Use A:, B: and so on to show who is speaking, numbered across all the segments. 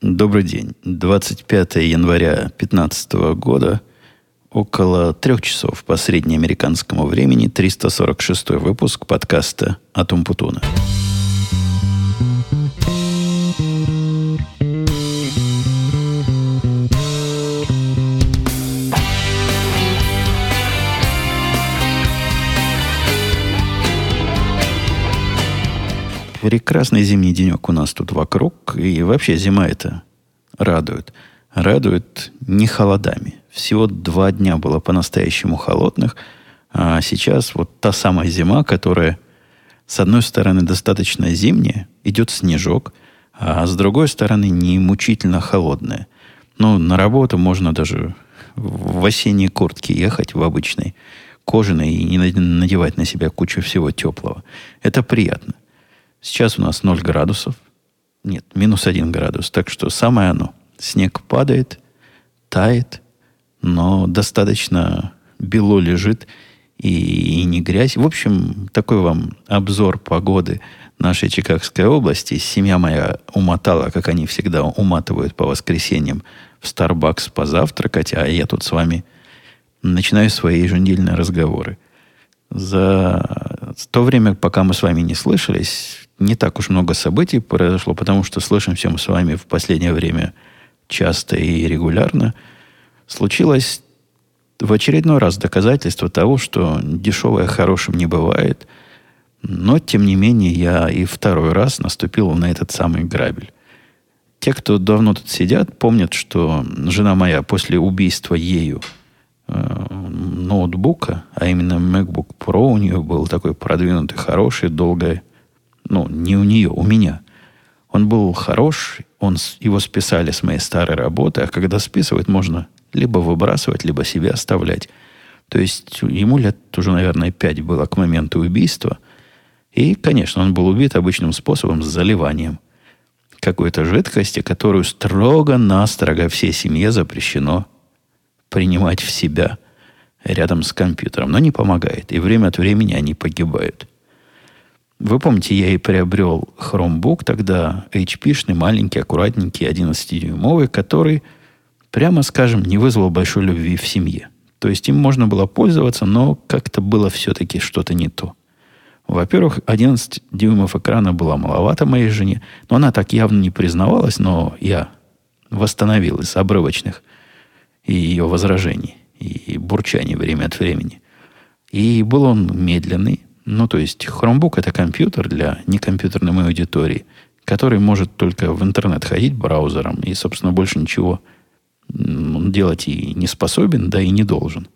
A: Добрый день. 25 января 2015 года, около трех часов по среднеамериканскому времени, 346 выпуск подкаста «Атум Путуна». Прекрасный зимний денек у нас тут вокруг. И вообще зима это радует. Радует не холодами. Всего два дня было по-настоящему холодных. А сейчас вот та самая зима, которая, с одной стороны, достаточно зимняя, идет снежок, а с другой стороны, не мучительно холодная. Ну, на работу можно даже в осенней куртке ехать, в обычной кожаной, и не надевать на себя кучу всего теплого. Это приятно. Сейчас у нас 0 градусов. Нет, минус 1 градус. Так что самое оно. Снег падает, тает, но достаточно бело лежит и, и не грязь. В общем, такой вам обзор погоды нашей Чикагской области. Семья моя умотала, как они всегда уматывают по воскресеньям, в Starbucks позавтракать, а я тут с вами начинаю свои еженедельные разговоры. За то время, пока мы с вами не слышались, не так уж много событий произошло, потому что слышимся мы с вами в последнее время часто и регулярно. Случилось в очередной раз доказательство того, что дешевое хорошим не бывает. Но, тем не менее, я и второй раз наступил на этот самый грабель. Те, кто давно тут сидят, помнят, что жена моя после убийства ею э, ноутбука, а именно MacBook Pro у нее был такой продвинутый, хороший, долгое ну, не у нее, у меня. Он был хорош, он, его списали с моей старой работы, а когда списывать, можно либо выбрасывать, либо себе оставлять. То есть ему лет уже, наверное, пять было к моменту убийства. И, конечно, он был убит обычным способом с заливанием какой-то жидкости, которую строго-настрого всей семье запрещено принимать в себя рядом с компьютером. Но не помогает. И время от времени они погибают. Вы помните, я и приобрел Chromebook тогда, HP-шный, маленький, аккуратненький, 11-дюймовый, который, прямо скажем, не вызвал большой любви в семье. То есть им можно было пользоваться, но как-то было все-таки что-то не то. Во-первых, 11 дюймов экрана было маловато моей жене, но она так явно не признавалась, но я восстановил из обрывочных ее возражений и бурчаний время от времени. И был он медленный, ну, то есть, Chromebook это компьютер для некомпьютерной моей аудитории, который может только в интернет ходить браузером и, собственно, больше ничего делать и не способен, да и не должен.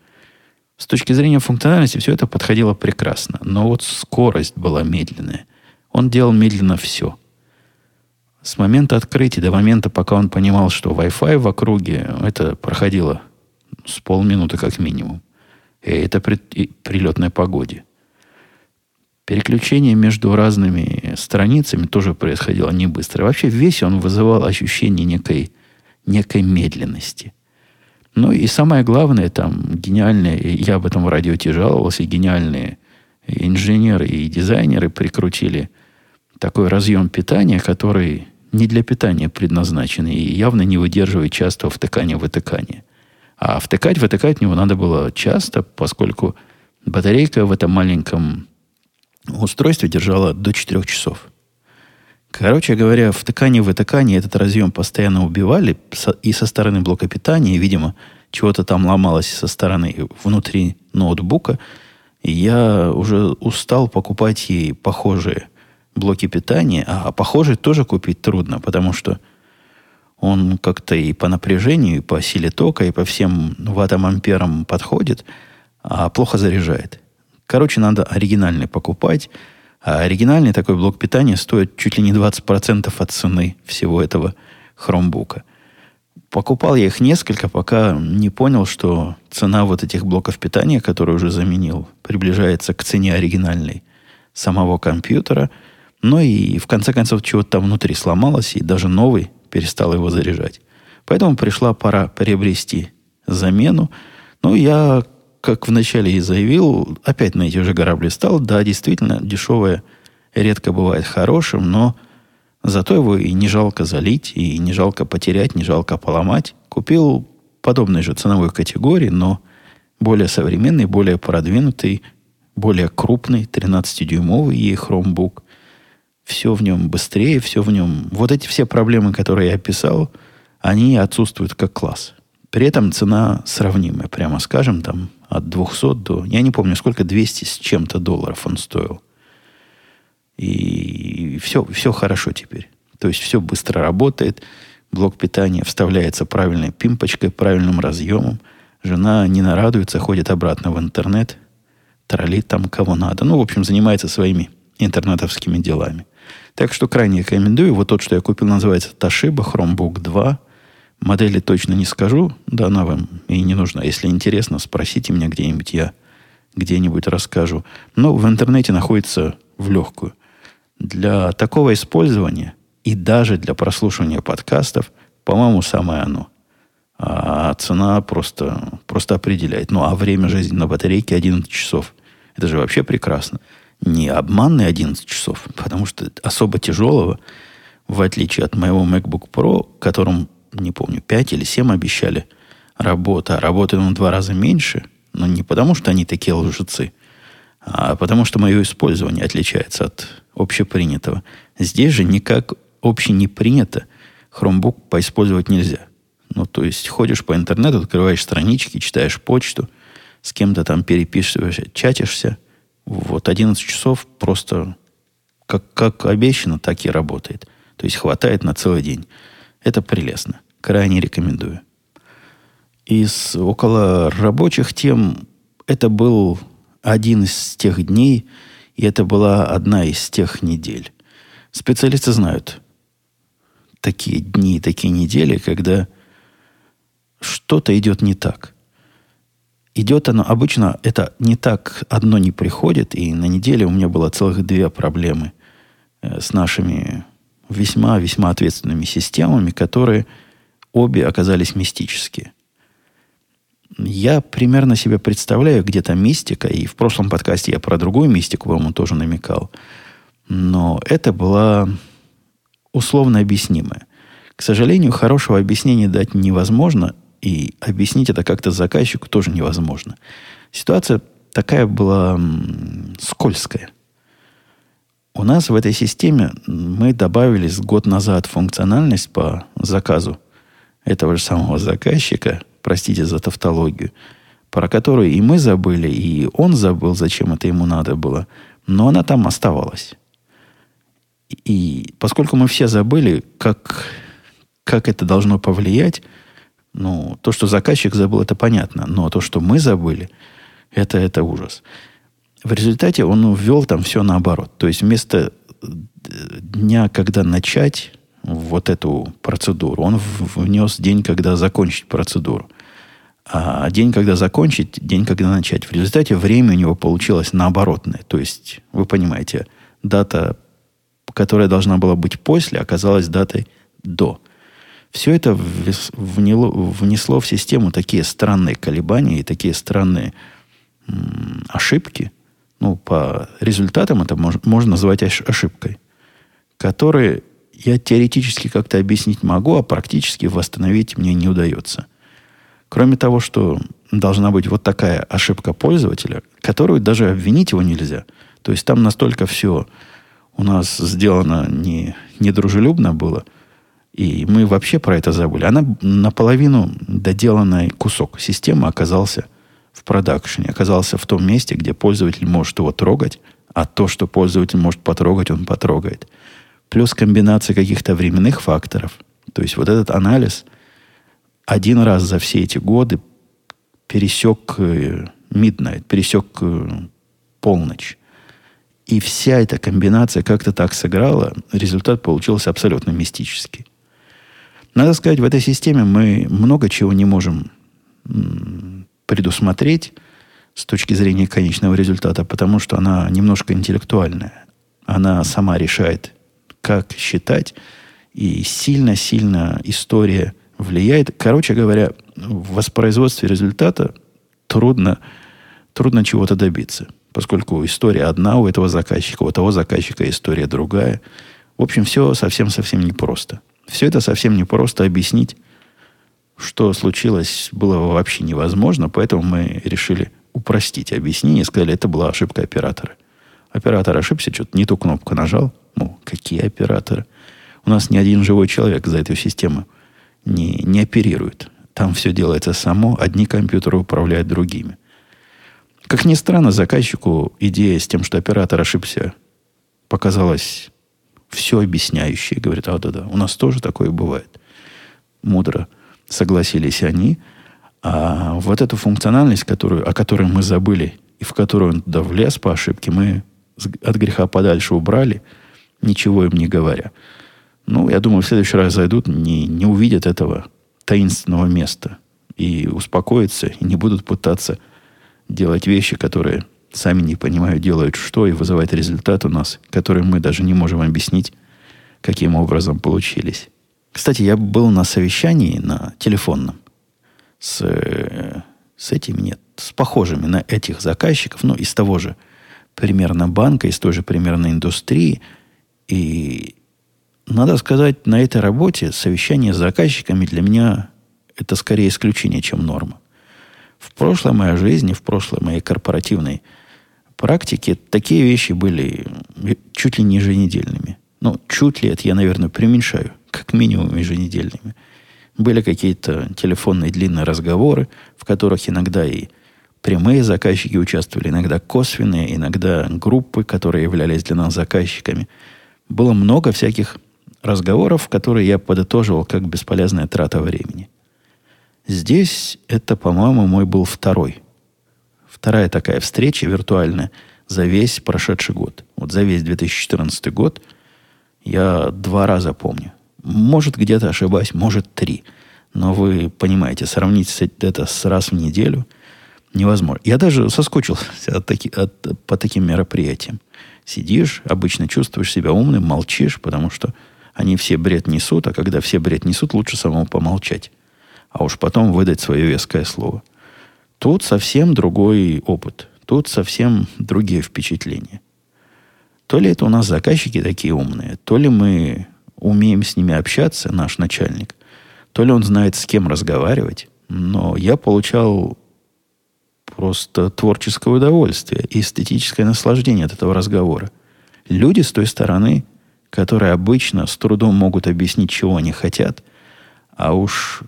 A: С точки зрения функциональности все это подходило прекрасно. Но вот скорость была медленная. Он делал медленно все. С момента открытия до момента, пока он понимал, что Wi-Fi в округе, это проходило с полминуты как минимум. И это при, при летной погоде. Переключение между разными страницами тоже происходило не быстро. Вообще весь он вызывал ощущение некой, некой медленности. Ну и самое главное, там гениальные, я об этом в радио жаловался, гениальные инженеры и дизайнеры прикрутили такой разъем питания, который не для питания предназначен и явно не выдерживает частого втыкания-вытыкания. А втыкать-вытыкать него надо было часто, поскольку батарейка в этом маленьком устройство держало до 4 часов. Короче говоря, в тыкании-вытыкании этот разъем постоянно убивали и со стороны блока питания, и, видимо, чего-то там ломалось со стороны внутри ноутбука. И я уже устал покупать ей похожие блоки питания, а похожие тоже купить трудно, потому что он как-то и по напряжению, и по силе тока, и по всем ваттам амперам подходит, а плохо заряжает. Короче, надо оригинальный покупать. А оригинальный такой блок питания стоит чуть ли не 20% от цены всего этого хромбука. Покупал я их несколько, пока не понял, что цена вот этих блоков питания, которые уже заменил, приближается к цене оригинальной самого компьютера. Ну и в конце концов чего-то там внутри сломалось, и даже новый перестал его заряжать. Поэтому пришла пора приобрести замену. Ну, я как вначале и заявил, опять на эти же грабли стал. Да, действительно, дешевое редко бывает хорошим, но Зато его и не жалко залить, и не жалко потерять, не жалко поломать. Купил подобной же ценовой категории, но более современный, более продвинутый, более крупный, 13-дюймовый и Chromebook. Все в нем быстрее, все в нем... Вот эти все проблемы, которые я описал, они отсутствуют как класс. При этом цена сравнимая, прямо скажем, там от 200 до... Я не помню, сколько, 200 с чем-то долларов он стоил. И все, все хорошо теперь. То есть все быстро работает. Блок питания вставляется правильной пимпочкой, правильным разъемом. Жена не нарадуется, ходит обратно в интернет, троллит там кого надо. Ну, в общем, занимается своими интернетовскими делами. Так что крайне рекомендую. Вот тот, что я купил, называется Toshiba Chromebook 2. Модели точно не скажу, да она вам и не нужна. Если интересно, спросите меня где-нибудь, я где-нибудь расскажу. Но в интернете находится в легкую. Для такого использования и даже для прослушивания подкастов, по-моему, самое оно. А цена просто, просто определяет. Ну, а время жизни на батарейке 11 часов. Это же вообще прекрасно. Не обманные 11 часов, потому что особо тяжелого, в отличие от моего MacBook Pro, которым, не помню, 5 или 7 обещали работа, работает он в два раза меньше, но не потому, что они такие лжецы, а потому что мое использование отличается от общепринятого. Здесь же никак обще не принято Chromebook поиспользовать нельзя. Ну, то есть ходишь по интернету, открываешь странички, читаешь почту, с кем-то там переписываешься, чатишься. Вот 11 часов просто как, как обещано, так и работает. То есть хватает на целый день. Это прелестно. Крайне рекомендую. Из около рабочих тем это был один из тех дней, и это была одна из тех недель. Специалисты знают такие дни, такие недели, когда что-то идет не так. Идет оно, обычно это не так одно не приходит, и на неделе у меня было целых две проблемы э, с нашими весьма-весьма ответственными системами, которые обе оказались мистические. Я примерно себе представляю где-то мистика, и в прошлом подкасте я про другую мистику, по-моему, тоже намекал. Но это была условно объяснимая. К сожалению, хорошего объяснения дать невозможно, и объяснить это как-то заказчику тоже невозможно. Ситуация такая была скользкая. У нас в этой системе мы добавили с год назад функциональность по заказу этого же самого заказчика – простите за тавтологию, про которую и мы забыли, и он забыл, зачем это ему надо было, но она там оставалась. И поскольку мы все забыли, как, как это должно повлиять, ну, то, что заказчик забыл, это понятно, но то, что мы забыли, это, это ужас. В результате он ввел там все наоборот. То есть вместо э, дня, когда начать вот эту процедуру. Он внес день, когда закончить процедуру. А день, когда закончить, день, когда начать. В результате время у него получилось наоборотное. То есть, вы понимаете, дата, которая должна была быть после, оказалась датой до. Все это вняло, внесло в систему такие странные колебания и такие странные ошибки. Ну, по результатам это мож, можно назвать ошибкой, которые я теоретически как-то объяснить могу, а практически восстановить мне не удается. Кроме того, что должна быть вот такая ошибка пользователя, которую даже обвинить его нельзя. То есть там настолько все у нас сделано не, недружелюбно было, и мы вообще про это забыли. Она наполовину доделанный кусок системы оказался в продакшене, оказался в том месте, где пользователь может его трогать, а то, что пользователь может потрогать, он потрогает – плюс комбинация каких-то временных факторов. То есть вот этот анализ один раз за все эти годы пересек э, midnight, пересек э, полночь. И вся эта комбинация как-то так сыграла, результат получился абсолютно мистический. Надо сказать, в этой системе мы много чего не можем предусмотреть с точки зрения конечного результата, потому что она немножко интеллектуальная. Она сама решает, как считать, и сильно-сильно история влияет. Короче говоря, в воспроизводстве результата трудно, трудно чего-то добиться, поскольку история одна у этого заказчика, у того заказчика история другая. В общем, все совсем-совсем непросто. Все это совсем непросто объяснить, что случилось, было вообще невозможно, поэтому мы решили упростить объяснение, сказали, это была ошибка оператора. Оператор ошибся, что-то не ту кнопку нажал. Ну, какие операторы? У нас ни один живой человек за эту систему не, не оперирует. Там все делается само, одни компьютеры управляют другими. Как ни странно, заказчику идея с тем, что оператор ошибся, показалась все объясняющей. Говорит, а да-да, у нас тоже такое бывает. Мудро согласились они. А вот эту функциональность, которую, о которой мы забыли, и в которую он туда влез по ошибке, мы от греха подальше убрали, ничего им не говоря. Ну, я думаю, в следующий раз зайдут, не, не увидят этого таинственного места и успокоятся, и не будут пытаться делать вещи, которые сами не понимают, делают что, и вызывают результат у нас, который мы даже не можем объяснить, каким образом получились. Кстати, я был на совещании на телефонном с, с этими, нет, с похожими на этих заказчиков, ну, из того же примерно банка, из той же примерно индустрии. И надо сказать, на этой работе совещание с заказчиками для меня это скорее исключение, чем норма. В прошлой моей жизни, в прошлой моей корпоративной практике такие вещи были чуть ли не еженедельными. Ну, чуть ли это я, наверное, преуменьшаю. Как минимум еженедельными. Были какие-то телефонные длинные разговоры, в которых иногда и прямые заказчики участвовали, иногда косвенные, иногда группы, которые являлись для нас заказчиками. Было много всяких разговоров, которые я подытоживал как бесполезная трата времени. Здесь это, по-моему, мой был второй. Вторая такая встреча виртуальная за весь прошедший год. Вот за весь 2014 год я два раза помню. Может, где-то ошибаюсь, может, три. Но вы понимаете, сравнить это с раз в неделю невозможно. Я даже соскучился от таки, от, по таким мероприятиям. Сидишь, обычно чувствуешь себя умным, молчишь, потому что они все бред несут, а когда все бред несут, лучше самому помолчать. А уж потом выдать свое веское слово. Тут совсем другой опыт. Тут совсем другие впечатления. То ли это у нас заказчики такие умные, то ли мы умеем с ними общаться, наш начальник, то ли он знает, с кем разговаривать. Но я получал просто творческое удовольствие и эстетическое наслаждение от этого разговора. Люди с той стороны которые обычно с трудом могут объяснить, чего они хотят, а уж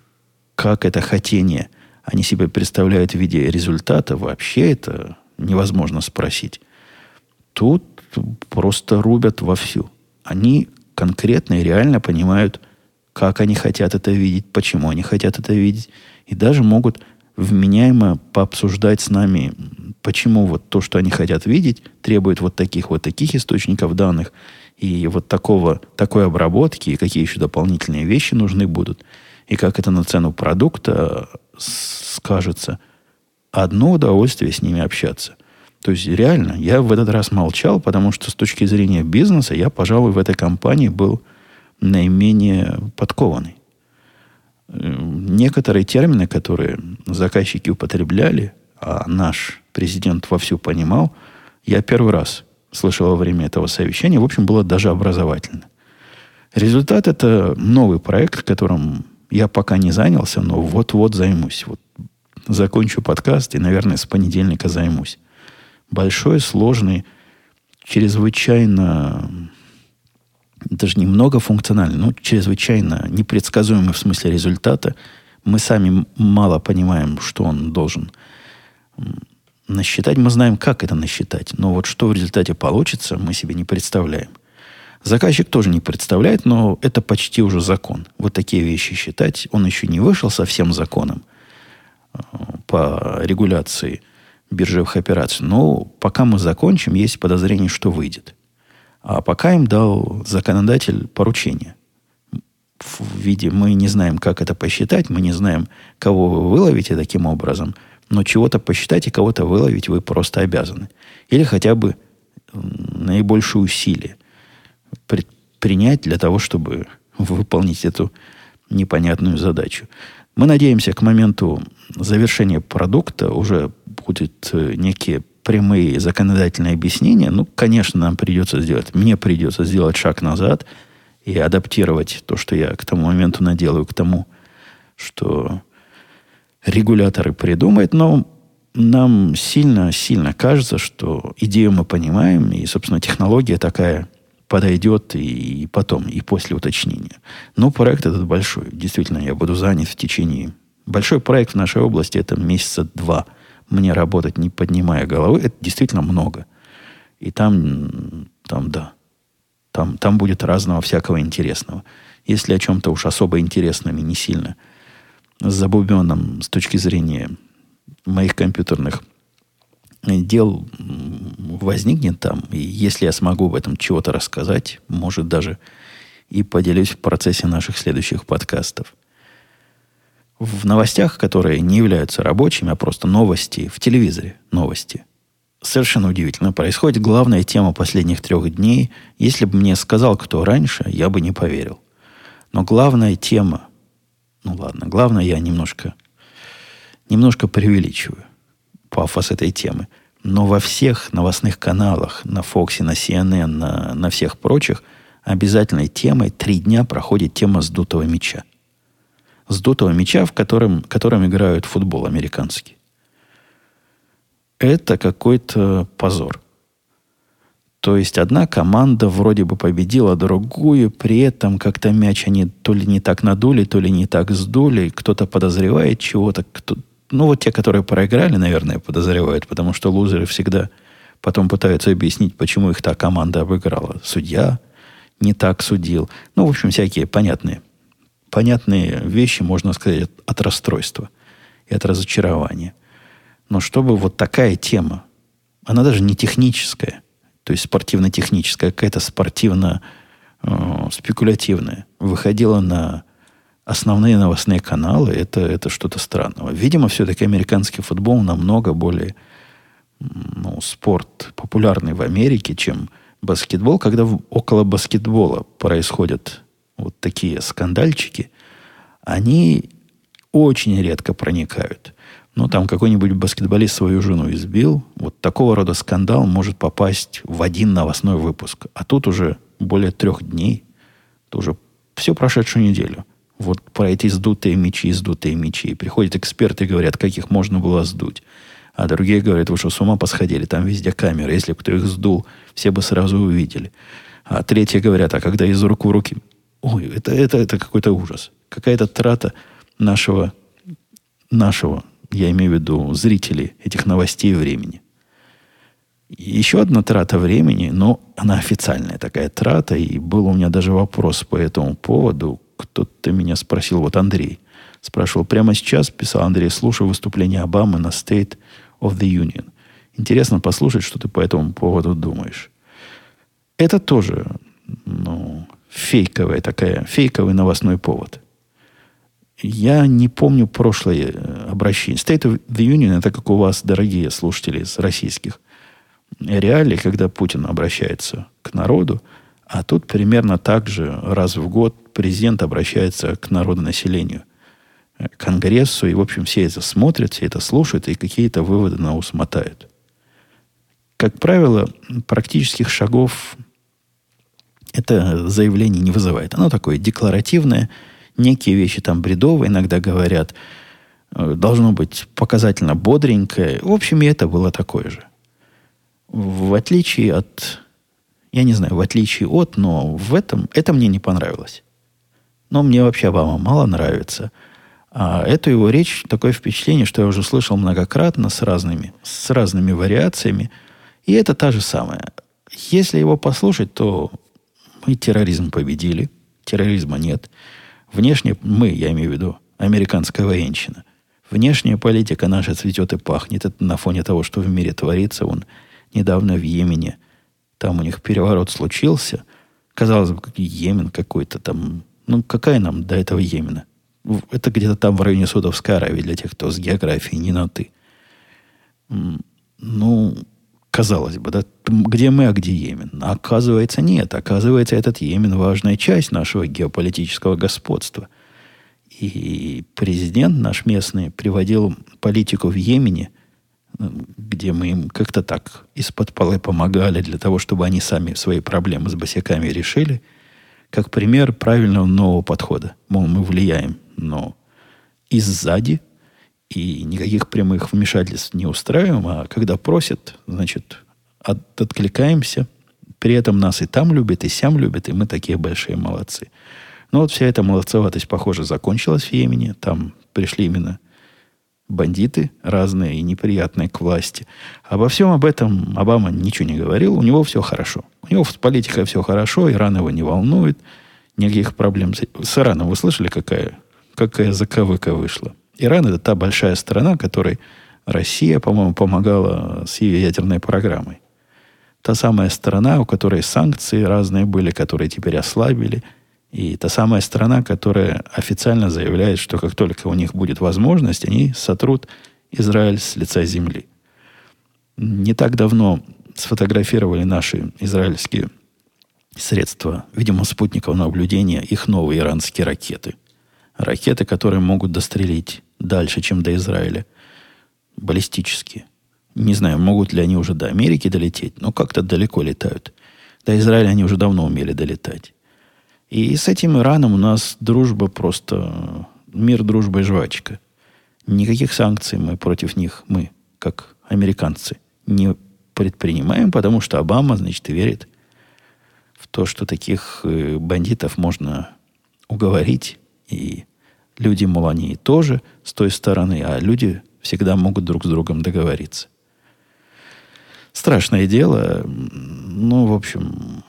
A: как это хотение они себе представляют в виде результата, вообще это невозможно спросить. Тут просто рубят вовсю. Они конкретно и реально понимают, как они хотят это видеть, почему они хотят это видеть, и даже могут вменяемо пообсуждать с нами, почему вот то, что они хотят видеть, требует вот таких вот таких источников данных, и вот такого, такой обработки, и какие еще дополнительные вещи нужны будут, и как это на цену продукта скажется, одно удовольствие с ними общаться. То есть реально, я в этот раз молчал, потому что с точки зрения бизнеса я, пожалуй, в этой компании был наименее подкованный. Некоторые термины, которые заказчики употребляли, а наш президент вовсю понимал, я первый раз слышал во время этого совещания. В общем, было даже образовательно. Результат – это новый проект, которым я пока не занялся, но вот-вот займусь. Вот закончу подкаст и, наверное, с понедельника займусь. Большой, сложный, чрезвычайно даже немного функциональный, но чрезвычайно непредсказуемый в смысле результата. Мы сами мало понимаем, что он должен Насчитать мы знаем, как это насчитать, но вот что в результате получится, мы себе не представляем. Заказчик тоже не представляет, но это почти уже закон. Вот такие вещи считать. Он еще не вышел совсем законом э, по регуляции биржевых операций. Но пока мы закончим, есть подозрение, что выйдет. А пока им дал законодатель поручение. В виде мы не знаем, как это посчитать, мы не знаем, кого вы выловите таким образом – но чего-то посчитать и кого-то выловить вы просто обязаны. Или хотя бы наибольшие усилия принять для того, чтобы выполнить эту непонятную задачу. Мы надеемся, к моменту завершения продукта уже будет э, некие прямые законодательные объяснения, ну, конечно, нам придется сделать, мне придется сделать шаг назад и адаптировать то, что я к тому моменту наделаю, к тому, что регуляторы придумают, но нам сильно-сильно кажется, что идею мы понимаем, и, собственно, технология такая подойдет и потом, и после уточнения. Но проект этот большой. Действительно, я буду занят в течение... Большой проект в нашей области – это месяца два. Мне работать, не поднимая головы, это действительно много. И там, там да, там, там будет разного всякого интересного. Если о чем-то уж особо интересном и не сильно забубенном с точки зрения моих компьютерных дел возникнет там, и если я смогу об этом чего-то рассказать, может даже и поделюсь в процессе наших следующих подкастов. В новостях, которые не являются рабочими, а просто новости в телевизоре, новости, совершенно удивительно происходит. Главная тема последних трех дней, если бы мне сказал кто раньше, я бы не поверил. Но главная тема, ну ладно, главное я немножко, немножко преувеличиваю пафос этой темы. Но во всех новостных каналах, на Фоксе, на CNN, на, на всех прочих, обязательной темой три дня проходит тема сдутого мяча. Сдутого мяча, в котором, котором играют футбол американский. Это какой-то позор. То есть одна команда вроде бы победила другую, при этом как-то мяч они то ли не так надули, то ли не так сдули, кто-то подозревает чего-то, кто, ну, вот те, которые проиграли, наверное, подозревают, потому что лузеры всегда потом пытаются объяснить, почему их та команда обыграла. Судья не так судил. Ну, в общем, всякие понятные, понятные вещи, можно сказать, от расстройства и от разочарования. Но чтобы вот такая тема, она даже не техническая, то есть спортивно-техническая, какая-то спортивно-спекулятивная, э, выходила на основные новостные каналы, это, это что-то странного. Видимо, все-таки американский футбол намного более ну, спорт популярный в Америке, чем баскетбол. Когда около баскетбола происходят вот такие скандальчики, они очень редко проникают. Ну, там какой-нибудь баскетболист свою жену избил. Вот такого рода скандал может попасть в один новостной выпуск. А тут уже более трех дней. Это уже всю прошедшую неделю – вот про эти сдутые мечи, сдутые мечи. И приходят эксперты и говорят, как их можно было сдуть. А другие говорят, вы что, с ума посходили? Там везде камеры. Если бы кто их сдул, все бы сразу увидели. А третьи говорят, а когда из рук в руки... Ой, это, это, это какой-то ужас. Какая-то трата нашего, нашего, я имею в виду, зрителей этих новостей времени. Еще одна трата времени, но она официальная такая трата, и был у меня даже вопрос по этому поводу кто-то меня спросил, вот Андрей спрашивал, прямо сейчас, писал Андрей, слушаю выступление Обамы на State of the Union. Интересно послушать, что ты по этому поводу думаешь. Это тоже, ну, фейковая такая, фейковый новостной повод. Я не помню прошлое э, обращение. State of the Union, это как у вас, дорогие слушатели из российских реалий, когда Путин обращается к народу, а тут примерно так же раз в год президент обращается к народонаселению, э, к Конгрессу, и, в общем, все это смотрят, все это слушают, и какие-то выводы на ус мотают. Как правило, практических шагов это заявление не вызывает. Оно такое декларативное, некие вещи там бредовые иногда говорят, э, должно быть показательно бодренькое. В общем, и это было такое же. В отличие от, я не знаю, в отличие от, но в этом, это мне не понравилось. Но мне вообще Обама мало нравится. А эту его речь, такое впечатление, что я уже слышал многократно с разными, с разными вариациями. И это та же самая. Если его послушать, то мы терроризм победили. Терроризма нет. Внешне мы, я имею в виду, американская военщина. Внешняя политика наша цветет и пахнет. Это на фоне того, что в мире творится. Он недавно в Йемене, там у них переворот случился. Казалось бы, Йемен какой-то там ну, какая нам до этого Йемена? Это где-то там в районе Судовской Аравии, для тех, кто с географией не на «ты». Ну, казалось бы, да, где мы, а где Йемен? А оказывается, нет. Оказывается, этот Йемен – важная часть нашего геополитического господства. И президент наш местный приводил политику в Йемене где мы им как-то так из-под полы помогали для того, чтобы они сами свои проблемы с босиками решили, как пример правильного нового подхода. Мол, мы влияем, но и сзади, и никаких прямых вмешательств не устраиваем, а когда просят, значит, от, откликаемся. При этом нас и там любят, и сям любят, и мы такие большие молодцы. Но вот вся эта молодцеватость, похоже, закончилась в Йемене. Там пришли именно бандиты разные и неприятные к власти. Обо всем об этом Обама ничего не говорил. У него все хорошо. У него с политикой все хорошо, Иран его не волнует. Никаких проблем с, с Ираном. Вы слышали, какая, какая заковыка вышла? Иран – это та большая страна, которой Россия, по-моему, помогала с ее ядерной программой. Та самая страна, у которой санкции разные были, которые теперь ослабили – и та самая страна, которая официально заявляет, что как только у них будет возможность, они сотрут Израиль с лица земли. Не так давно сфотографировали наши израильские средства, видимо, спутникового наблюдения, их новые иранские ракеты. Ракеты, которые могут дострелить дальше, чем до Израиля. Баллистические. Не знаю, могут ли они уже до Америки долететь, но как-то далеко летают. До Израиля они уже давно умели долетать. И с этим Ираном у нас дружба просто мир, дружба и жвачка. Никаких санкций мы против них, мы, как американцы, не предпринимаем, потому что Обама, значит, верит в то, что таких э, бандитов можно уговорить. И люди, мол, они тоже с той стороны, а люди всегда могут друг с другом договориться. Страшное дело. Ну, в общем,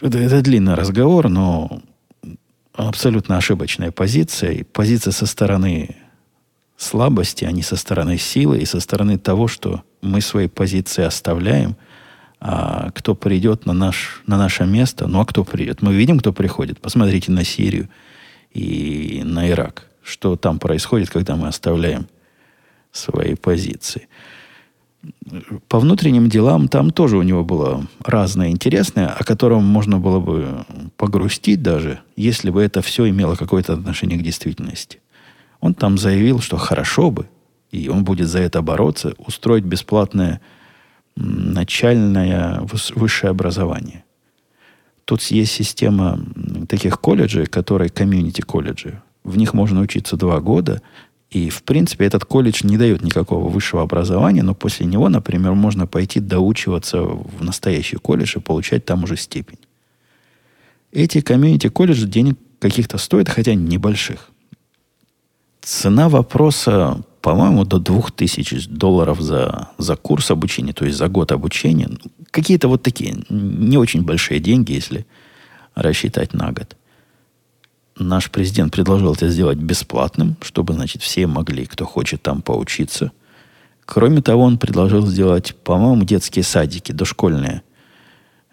A: это, это длинный разговор, но абсолютно ошибочная позиция. И позиция со стороны слабости, а не со стороны силы, и со стороны того, что мы свои позиции оставляем, а кто придет на, наш, на наше место, ну а кто придет? Мы видим, кто приходит. Посмотрите на Сирию и на Ирак. Что там происходит, когда мы оставляем свои позиции по внутренним делам там тоже у него было разное интересное, о котором можно было бы погрустить даже, если бы это все имело какое-то отношение к действительности. Он там заявил, что хорошо бы, и он будет за это бороться, устроить бесплатное начальное высшее образование. Тут есть система таких колледжей, которые комьюнити-колледжи. В них можно учиться два года, и, в принципе, этот колледж не дает никакого высшего образования, но после него, например, можно пойти доучиваться в настоящий колледж и получать там уже степень. Эти комьюнити-колледжи денег каких-то стоят, хотя небольших. Цена вопроса, по-моему, до 2000 долларов за, за курс обучения, то есть за год обучения. Какие-то вот такие не очень большие деньги, если рассчитать на год наш президент предложил это сделать бесплатным, чтобы, значит, все могли, кто хочет там поучиться. Кроме того, он предложил сделать, по-моему, детские садики, дошкольные.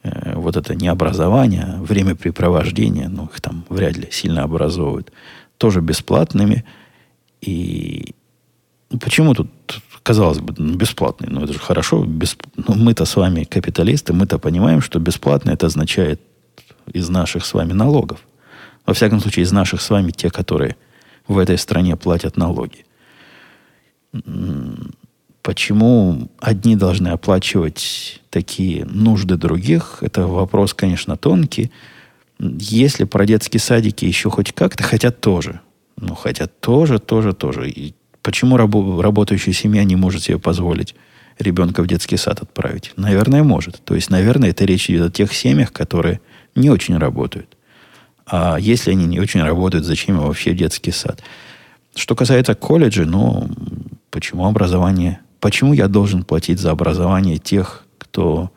A: Э, вот это не образование, а времяпрепровождение, ну, их там вряд ли сильно образовывают, тоже бесплатными. И почему тут, казалось бы, ну, бесплатный? Ну, это же хорошо. Бесп... Ну, мы-то с вами капиталисты, мы-то понимаем, что бесплатно это означает из наших с вами налогов – во всяком случае, из наших с вами, те, которые в этой стране платят налоги. Почему одни должны оплачивать такие нужды других, это вопрос, конечно, тонкий. Если про детские садики еще хоть как-то, хотят тоже. Ну, хотят тоже, тоже, тоже. И почему рабо- работающая семья не может себе позволить ребенка в детский сад отправить? Наверное, может. То есть, наверное, это речь идет о тех семьях, которые не очень работают. А если они не очень работают, зачем вообще детский сад? Что касается колледжа, ну, почему образование? Почему я должен платить за образование тех, кто,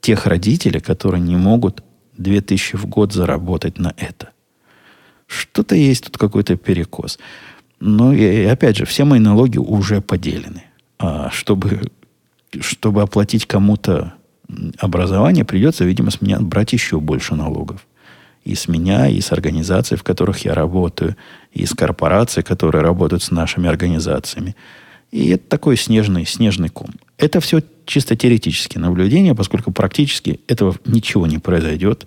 A: тех родителей, которые не могут 2000 в год заработать на это? Что-то есть тут какой-то перекос. Ну, и, и опять же, все мои налоги уже поделены. А чтобы, чтобы оплатить кому-то образование, придется, видимо, с меня брать еще больше налогов и с меня, и с организаций, в которых я работаю, и с корпораций, которые работают с нашими организациями. И это такой снежный, снежный ком. Это все чисто теоретические наблюдения, поскольку практически этого ничего не произойдет.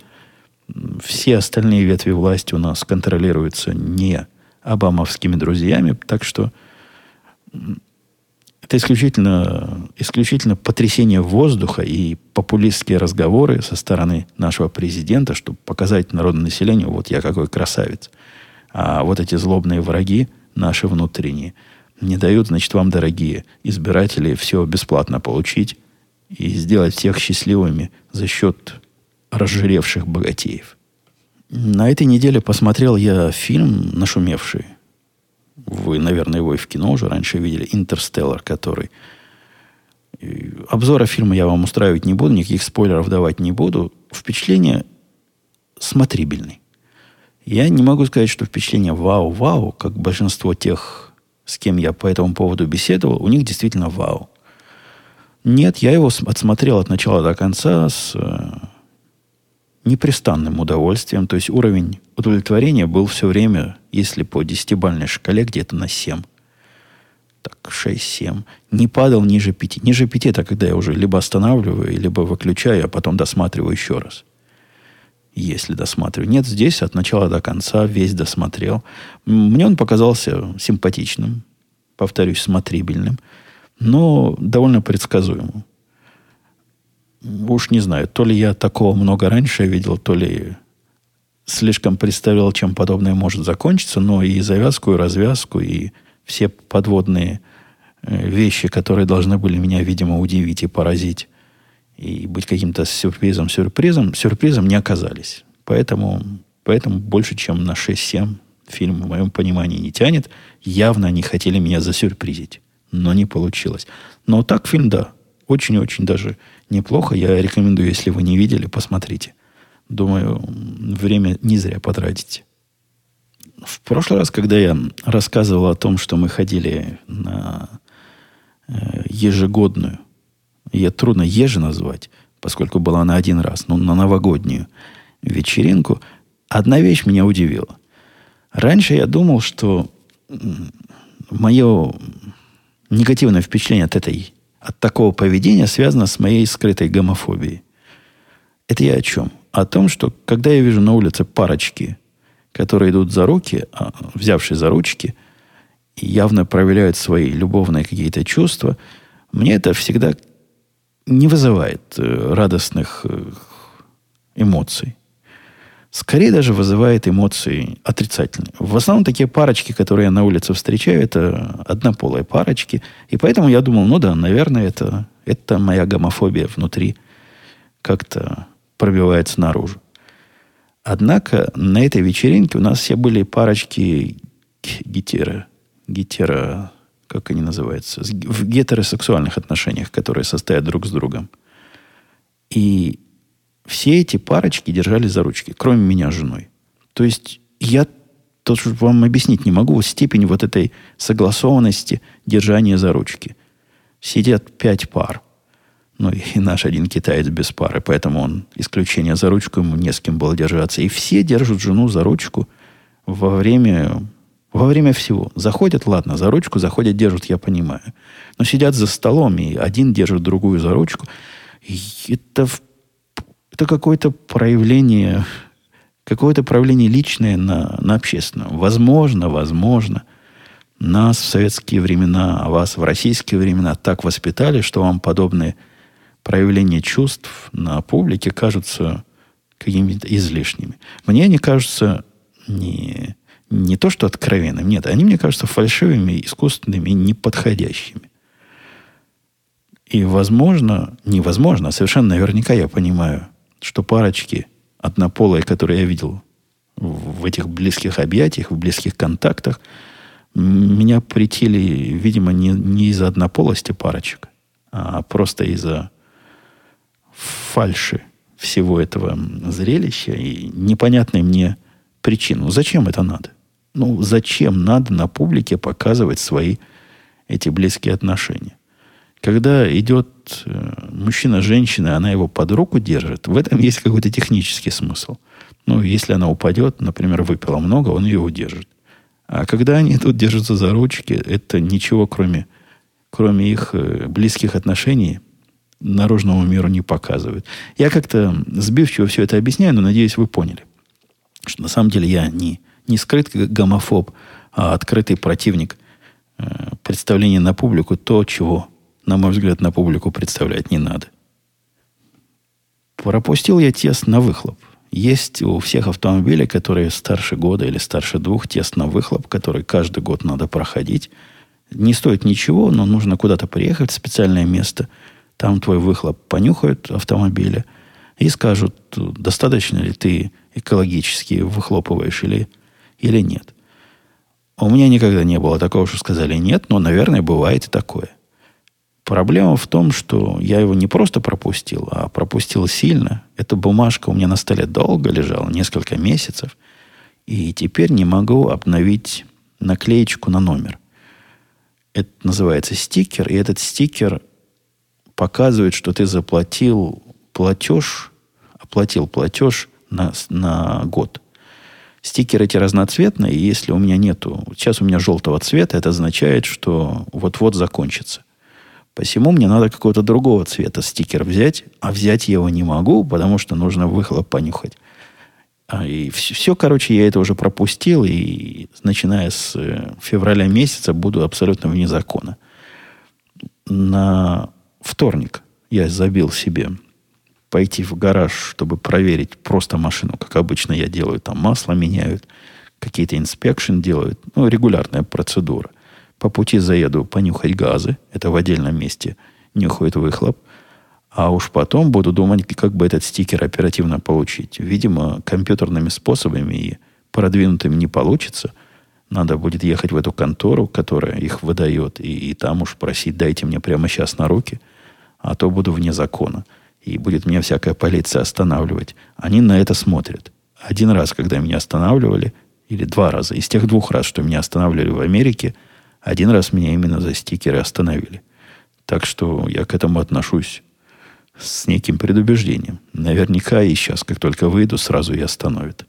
A: Все остальные ветви власти у нас контролируются не обамовскими друзьями, так что это исключительно, исключительно потрясение воздуха и популистские разговоры со стороны нашего президента, чтобы показать народному населению, вот я какой красавец. А вот эти злобные враги, наши внутренние, не дают, значит, вам, дорогие избиратели, все бесплатно получить и сделать всех счастливыми за счет разжиревших богатеев. На этой неделе посмотрел я фильм нашумевший. Вы, наверное, его и в кино уже раньше видели. «Интерстеллар», который... Обзора фильма я вам устраивать не буду, никаких спойлеров давать не буду. Впечатление смотрибельный. Я не могу сказать, что впечатление вау-вау, как большинство тех, с кем я по этому поводу беседовал, у них действительно вау. Нет, я его отсмотрел от начала до конца с э, непрестанным удовольствием. То есть уровень удовлетворения был все время, если по десятибальной шкале, где-то на 7. Так, 6-7. Не падал ниже 5. Ниже 5 это когда я уже либо останавливаю, либо выключаю, а потом досматриваю еще раз. Если досматриваю. Нет, здесь от начала до конца весь досмотрел. Мне он показался симпатичным, повторюсь, смотрибельным, но довольно предсказуемым уж не знаю, то ли я такого много раньше видел, то ли слишком представлял, чем подобное может закончиться, но и завязку, и развязку, и все подводные э, вещи, которые должны были меня, видимо, удивить и поразить, и быть каким-то сюрпризом, сюрпризом, сюрпризом не оказались. Поэтому, поэтому больше, чем на 6-7 фильм, в моем понимании, не тянет. Явно они хотели меня засюрпризить, но не получилось. Но так фильм, да, очень-очень даже неплохо. Я рекомендую, если вы не видели, посмотрите. Думаю, время не зря потратите. В прошлый раз, когда я рассказывал о том, что мы ходили на э, ежегодную, ее трудно еже назвать, поскольку была на один раз, но на новогоднюю вечеринку, одна вещь меня удивила. Раньше я думал, что мое негативное впечатление от этой от такого поведения связано с моей скрытой гомофобией. Это я о чем? О том, что когда я вижу на улице парочки, которые идут за руки, а, взявшие за ручки, явно проявляют свои любовные какие-то чувства, мне это всегда не вызывает э, радостных э, эмоций скорее даже вызывает эмоции отрицательные. В основном такие парочки, которые я на улице встречаю, это однополые парочки. И поэтому я думал, ну да, наверное, это, это моя гомофобия внутри как-то пробивается наружу. Однако на этой вечеринке у нас все были парочки гетера, гетера, как они называются, в гетеросексуальных отношениях, которые состоят друг с другом. И все эти парочки держались за ручки, кроме меня с женой. То есть я тоже вам объяснить не могу степень вот этой согласованности держания за ручки. Сидят пять пар. Ну, и наш один китаец без пары, поэтому он исключение за ручку, ему не с кем было держаться. И все держат жену за ручку во время, во время всего. Заходят, ладно, за ручку, заходят, держат, я понимаю. Но сидят за столом, и один держит другую за ручку. И это в это какое-то проявление, какое-то проявление личное на, на общественном. Возможно, возможно, нас в советские времена, а вас в российские времена так воспитали, что вам подобные проявления чувств на публике кажутся какими-то излишними. Мне они кажутся не, не то, что откровенными, нет, они мне кажутся фальшивыми, искусственными и неподходящими. И возможно, невозможно, а совершенно наверняка я понимаю, что парочки однополые, которые я видел в этих близких объятиях, в близких контактах, меня притили, видимо, не, не из-за однополости парочек, а просто из-за фальши всего этого зрелища и непонятной мне причины. Ну, зачем это надо? Ну, зачем надо на публике показывать свои эти близкие отношения? Когда идет э, мужчина-женщина, она его под руку держит, в этом есть какой-то технический смысл. Ну, если она упадет, например, выпила много, он ее удержит. А когда они тут держатся за ручки, это ничего, кроме, кроме их э, близких отношений, наружному миру не показывает. Я как-то сбивчиво все это объясняю, но надеюсь, вы поняли, что на самом деле я не, не скрытый гомофоб, а открытый противник э, представление на публику то, чего, на мой взгляд, на публику представлять не надо. Пропустил я тест на выхлоп. Есть у всех автомобилей, которые старше года или старше двух, тест на выхлоп, который каждый год надо проходить. Не стоит ничего, но нужно куда-то приехать в специальное место. Там твой выхлоп понюхают автомобиля и скажут, достаточно ли ты экологически выхлопываешь или, или нет. У меня никогда не было такого, что сказали нет, но, наверное, бывает и такое. Проблема в том, что я его не просто пропустил, а пропустил сильно. Эта бумажка у меня на столе долго лежала, несколько месяцев. И теперь не могу обновить наклеечку на номер. Это называется стикер, и этот стикер показывает, что ты заплатил платеж, оплатил платеж на, на год. Стикеры эти разноцветные, и если у меня нету... Сейчас у меня желтого цвета, это означает, что вот-вот закончится. Посему мне надо какого-то другого цвета стикер взять, а взять я его не могу, потому что нужно выхлоп понюхать. А, и все, все, короче, я это уже пропустил, и начиная с э, февраля месяца буду абсолютно вне закона. На вторник я забил себе пойти в гараж, чтобы проверить просто машину, как обычно я делаю. Там масло меняют, какие-то inspection делают. Ну, регулярная процедура. По пути заеду понюхать газы. Это в отдельном месте нюхает выхлоп. А уж потом буду думать, как бы этот стикер оперативно получить. Видимо, компьютерными способами и продвинутыми не получится. Надо будет ехать в эту контору, которая их выдает, и, и там уж просить, дайте мне прямо сейчас на руки, а то буду вне закона. И будет меня всякая полиция останавливать. Они на это смотрят. Один раз, когда меня останавливали, или два раза, из тех двух раз, что меня останавливали в Америке – один раз меня именно за стикеры остановили. Так что я к этому отношусь с неким предубеждением. Наверняка и сейчас, как только выйду, сразу и остановят.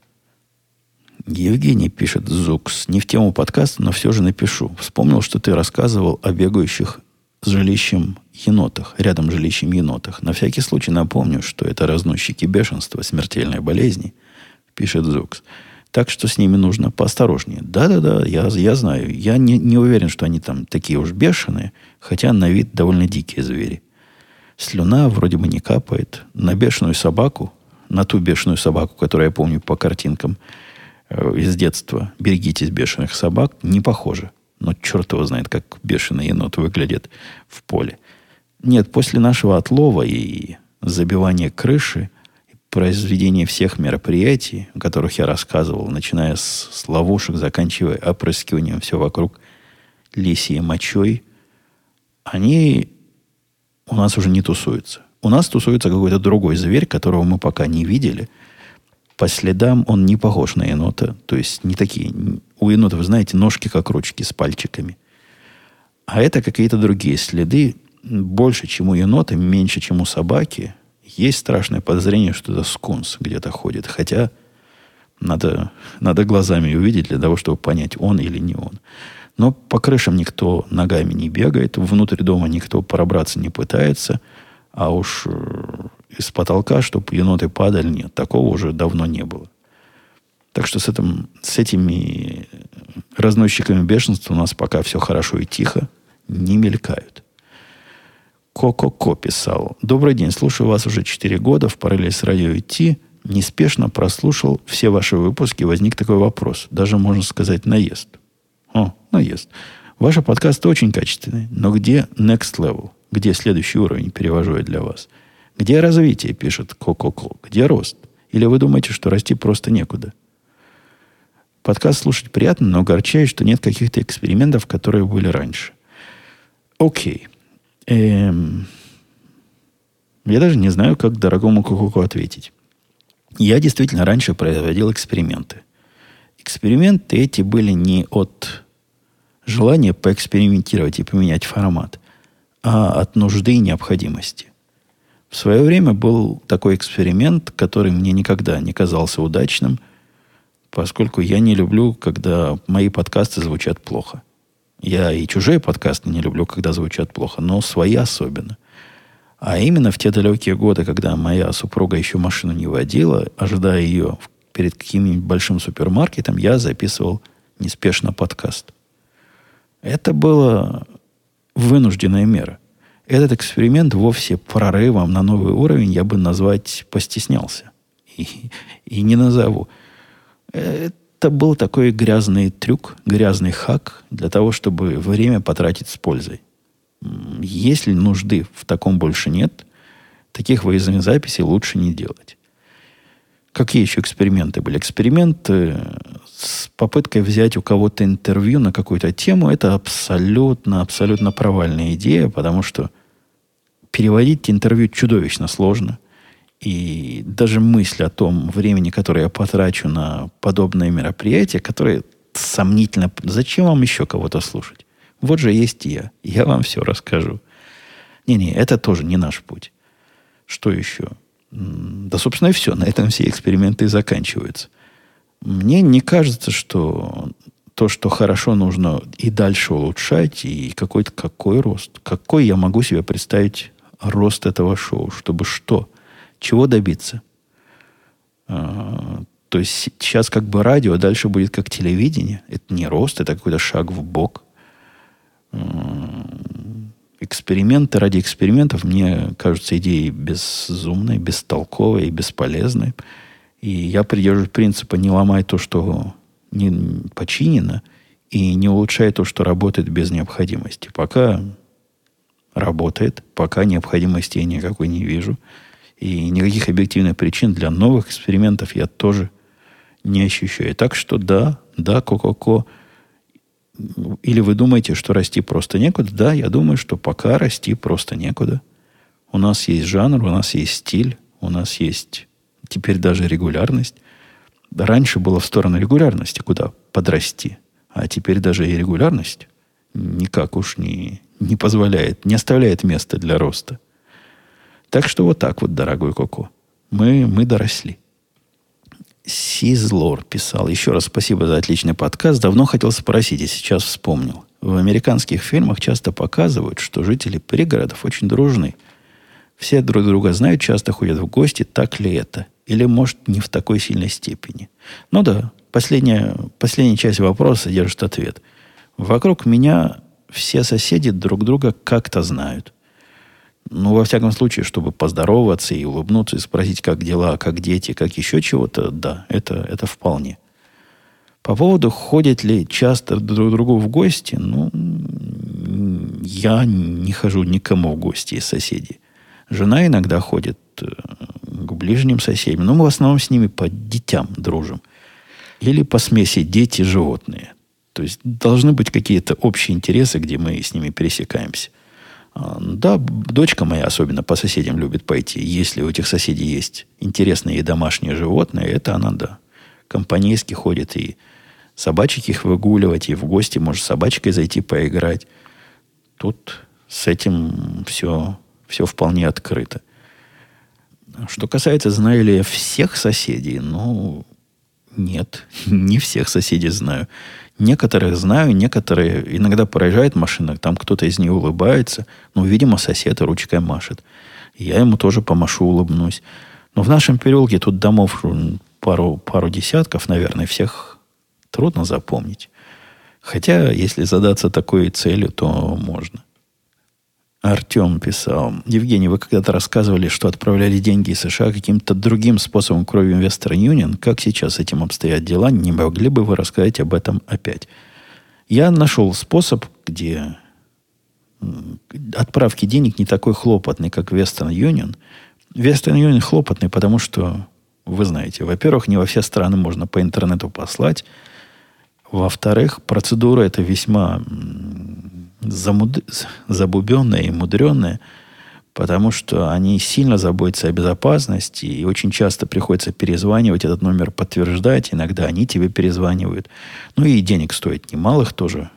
A: Евгений пишет, Зукс, не в тему подкаста, но все же напишу. Вспомнил, что ты рассказывал о бегающих с жилищем енотах, рядом с жилищем енотах. На всякий случай напомню, что это разносчики бешенства, смертельной болезни, пишет Зукс. Так что с ними нужно поосторожнее. Да-да-да, я, я знаю. Я не, не уверен, что они там такие уж бешеные, хотя на вид довольно дикие звери. Слюна вроде бы не капает. На бешеную собаку, на ту бешеную собаку, которую я помню по картинкам э, из детства, берегитесь бешеных собак, не похоже. Но черт его знает, как бешеный енот выглядит в поле. Нет, после нашего отлова и забивания крыши – произведение всех мероприятий, о которых я рассказывал, начиная с, с ловушек, заканчивая опрыскиванием все вокруг лисьей мочой, они у нас уже не тусуются. У нас тусуется какой-то другой зверь, которого мы пока не видели. По следам он не похож на енота. То есть не такие... У енота, вы знаете, ножки как ручки с пальчиками. А это какие-то другие следы. Больше, чем у енота, меньше, чем у собаки. Есть страшное подозрение, что это скунс где-то ходит. Хотя надо, надо глазами увидеть для того, чтобы понять, он или не он. Но по крышам никто ногами не бегает, внутрь дома никто пробраться не пытается, а уж э, из потолка, чтобы еноты падали, нет, такого уже давно не было. Так что с, этим, с этими разносчиками бешенства у нас пока все хорошо и тихо, не мелькают. Ко-ко-ко писал. Добрый день, слушаю вас уже 4 года в параллель с радио идти. Неспешно прослушал все ваши выпуски. Возник такой вопрос. Даже, можно сказать, наезд. О, наезд. Ваши подкасты очень качественные. Но где next level? Где следующий уровень, перевожу я для вас? Где развитие, пишет Ко-ко-ко? Где рост? Или вы думаете, что расти просто некуда? Подкаст слушать приятно, но огорчает, что нет каких-то экспериментов, которые были раньше. Окей. Эм, я даже не знаю, как дорогому Кукуку ответить. Я действительно раньше производил эксперименты. Эксперименты эти были не от желания поэкспериментировать и поменять формат, а от нужды и необходимости. В свое время был такой эксперимент, который мне никогда не казался удачным, поскольку я не люблю, когда мои подкасты звучат плохо – я и чужие подкасты не люблю, когда звучат плохо, но свои особенно. А именно в те далекие годы, когда моя супруга еще машину не водила, ожидая ее перед каким-нибудь большим супермаркетом, я записывал неспешно подкаст. Это была вынужденная мера. Этот эксперимент вовсе прорывом на новый уровень я бы назвать постеснялся. И, и не назову. Это был такой грязный трюк, грязный хак для того, чтобы время потратить с пользой. Если нужды в таком больше нет, таких выездных записей лучше не делать. Какие еще эксперименты были? Эксперименты с попыткой взять у кого-то интервью на какую-то тему, это абсолютно, абсолютно провальная идея, потому что переводить интервью чудовищно сложно. И даже мысль о том времени, которое я потрачу на подобное мероприятие, которое сомнительно... Зачем вам еще кого-то слушать? Вот же есть я. Я вам все расскажу. Не-не, это тоже не наш путь. Что еще? Да, собственно, и все. На этом все эксперименты и заканчиваются. Мне не кажется, что то, что хорошо, нужно и дальше улучшать, и какой-то какой рост. Какой я могу себе представить рост этого шоу? Чтобы что? Чего добиться? А, то есть сейчас как бы радио, а дальше будет как телевидение. Это не рост, это какой-то шаг в бок. А, эксперименты ради экспериментов мне кажутся идеей безумной, бестолковой и бесполезной. И я придерживаюсь принципа не ломай то, что не починено, и не улучшай то, что работает без необходимости. Пока работает, пока необходимости я никакой не вижу. И никаких объективных причин для новых экспериментов я тоже не ощущаю. Так что да, да, ко-ко-ко – или вы думаете, что расти просто некуда? Да, я думаю, что пока расти просто некуда. У нас есть жанр, у нас есть стиль, у нас есть теперь даже регулярность. Раньше было в сторону регулярности, куда подрасти. А теперь даже и регулярность никак уж не, не позволяет, не оставляет места для роста. Так что вот так вот, дорогой Коко, мы, мы доросли. Сизлор писал. Еще раз спасибо за отличный подкаст. Давно хотел спросить, и сейчас вспомнил. В американских фильмах часто показывают, что жители пригородов очень дружны. Все друг друга знают, часто ходят в гости. Так ли это? Или, может, не в такой сильной степени? Ну да, последняя, последняя часть вопроса держит ответ. Вокруг меня все соседи друг друга как-то знают. Ну, во всяком случае, чтобы поздороваться и улыбнуться, и спросить, как дела, как дети, как еще чего-то, да, это, это вполне. По поводу, ходят ли часто друг другу в гости, ну, я не хожу никому в гости из соседей. Жена иногда ходит э, к ближним соседям, но мы в основном с ними по детям дружим. Или по смеси дети-животные. То есть должны быть какие-то общие интересы, где мы с ними пересекаемся – да, дочка моя особенно по соседям любит пойти. Если у этих соседей есть интересные домашние животные, это она, да. Компанейски ходит и собачек их выгуливать, и в гости может с собачкой зайти поиграть. Тут с этим все, все вполне открыто. Что касается, знаю ли я всех соседей, ну, нет, не всех соседей знаю. Некоторых знаю, некоторые иногда проезжает машина, там кто-то из них улыбается, ну, видимо, сосед ручкой машет. Я ему тоже помашу, улыбнусь. Но в нашем переулке тут домов пару, пару десятков, наверное, всех трудно запомнить. Хотя, если задаться такой целью, то можно. Артем писал. Евгений, вы когда-то рассказывали, что отправляли деньги из США каким-то другим способом, кроме Western Union. Как сейчас этим обстоят дела? Не могли бы вы рассказать об этом опять? Я нашел способ, где отправки денег не такой хлопотный, как Western Union. Western Union хлопотный, потому что, вы знаете, во-первых, не во все страны можно по интернету послать. Во-вторых, процедура это весьма замуд... забубенное и мудреное, потому что они сильно заботятся о безопасности, и очень часто приходится перезванивать этот номер, подтверждать, иногда они тебе перезванивают. Ну и денег стоит немалых тоже.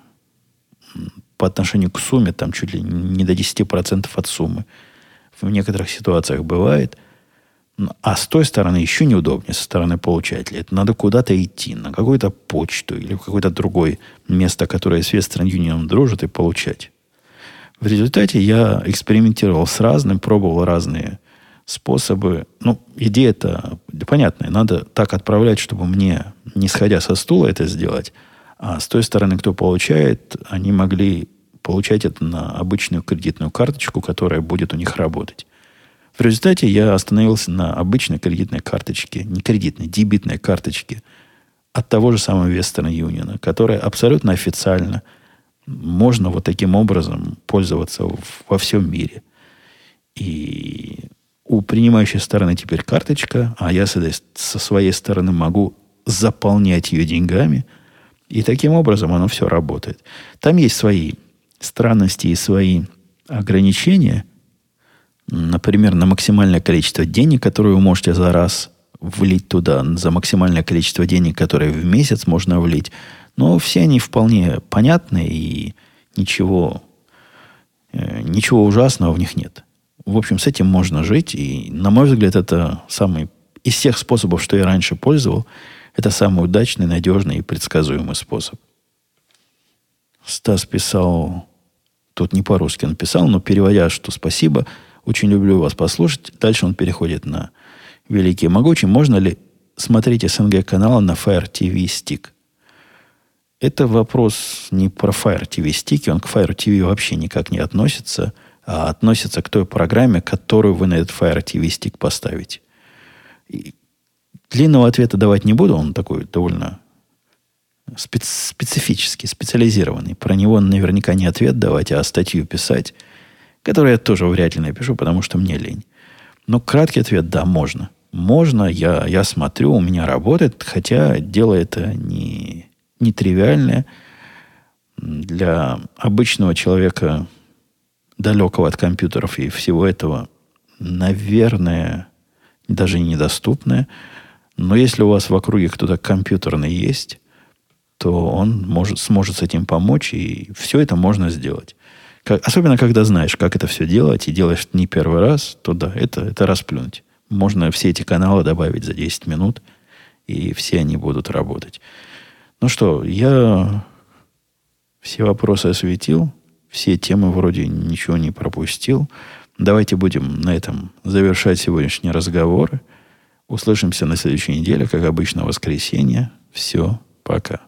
A: По отношению к сумме, там чуть ли не до 10% от суммы. В некоторых ситуациях бывает – а с той стороны еще неудобнее, со стороны получателя. Это надо куда-то идти, на какую-то почту или в какое-то другое место, которое с Western Union дружит, и получать. В результате я экспериментировал с разным, пробовал разные способы. Ну, идея-то понятная. Надо так отправлять, чтобы мне, не сходя со стула, это сделать. А с той стороны, кто получает, они могли получать это на обычную кредитную карточку, которая будет у них работать. В результате я остановился на обычной кредитной карточке, не кредитной, дебитной карточке от того же самого Western Union, которая абсолютно официально можно вот таким образом пользоваться во всем мире. И у принимающей стороны теперь карточка, а я со своей стороны могу заполнять ее деньгами, и таким образом оно все работает. Там есть свои странности и свои ограничения – например, на максимальное количество денег, которые вы можете за раз влить туда, за максимальное количество денег, которые в месяц можно влить. Но все они вполне понятны и ничего, э, ничего ужасного в них нет. В общем, с этим можно жить. И, на мой взгляд, это самый из всех способов, что я раньше пользовал, это самый удачный, надежный и предсказуемый способ. Стас писал, тут не по-русски написал, но переводя, что спасибо – очень люблю вас послушать. Дальше он переходит на великий могучий. Можно ли смотреть СНГ каналы на Fire TV Stick? Это вопрос не про Fire TV Stick, он к Fire TV вообще никак не относится, а относится к той программе, которую вы на этот Fire TV Stick поставите. И длинного ответа давать не буду, он такой довольно специ- специфический, специализированный. Про него наверняка не ответ давать, а статью писать – который я тоже вряд ли напишу, потому что мне лень. Но краткий ответ – да, можно. Можно, я, я смотрю, у меня работает, хотя дело это не, не тривиальное. Для обычного человека, далекого от компьютеров и всего этого, наверное, даже недоступное. Но если у вас в округе кто-то компьютерный есть, то он может, сможет с этим помочь, и все это можно сделать. Как, особенно, когда знаешь, как это все делать, и делаешь не первый раз, то да, это, это расплюнуть. Можно все эти каналы добавить за 10 минут, и все они будут работать. Ну что, я все вопросы осветил, все темы вроде ничего не пропустил. Давайте будем на этом завершать сегодняшние разговоры. Услышимся на следующей неделе, как обычно, в воскресенье. Все, пока.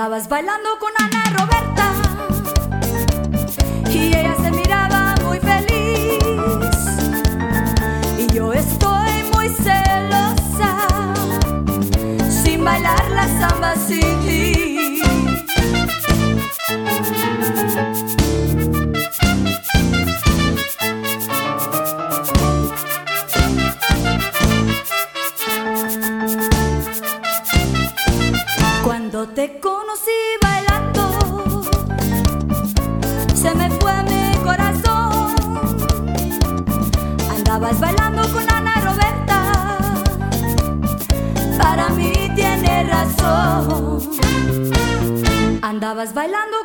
B: Andabas bailando con Ana Roberta y ella se miraba muy feliz. Y yo estoy muy celosa sin bailar la samba sin ti. estabas bailando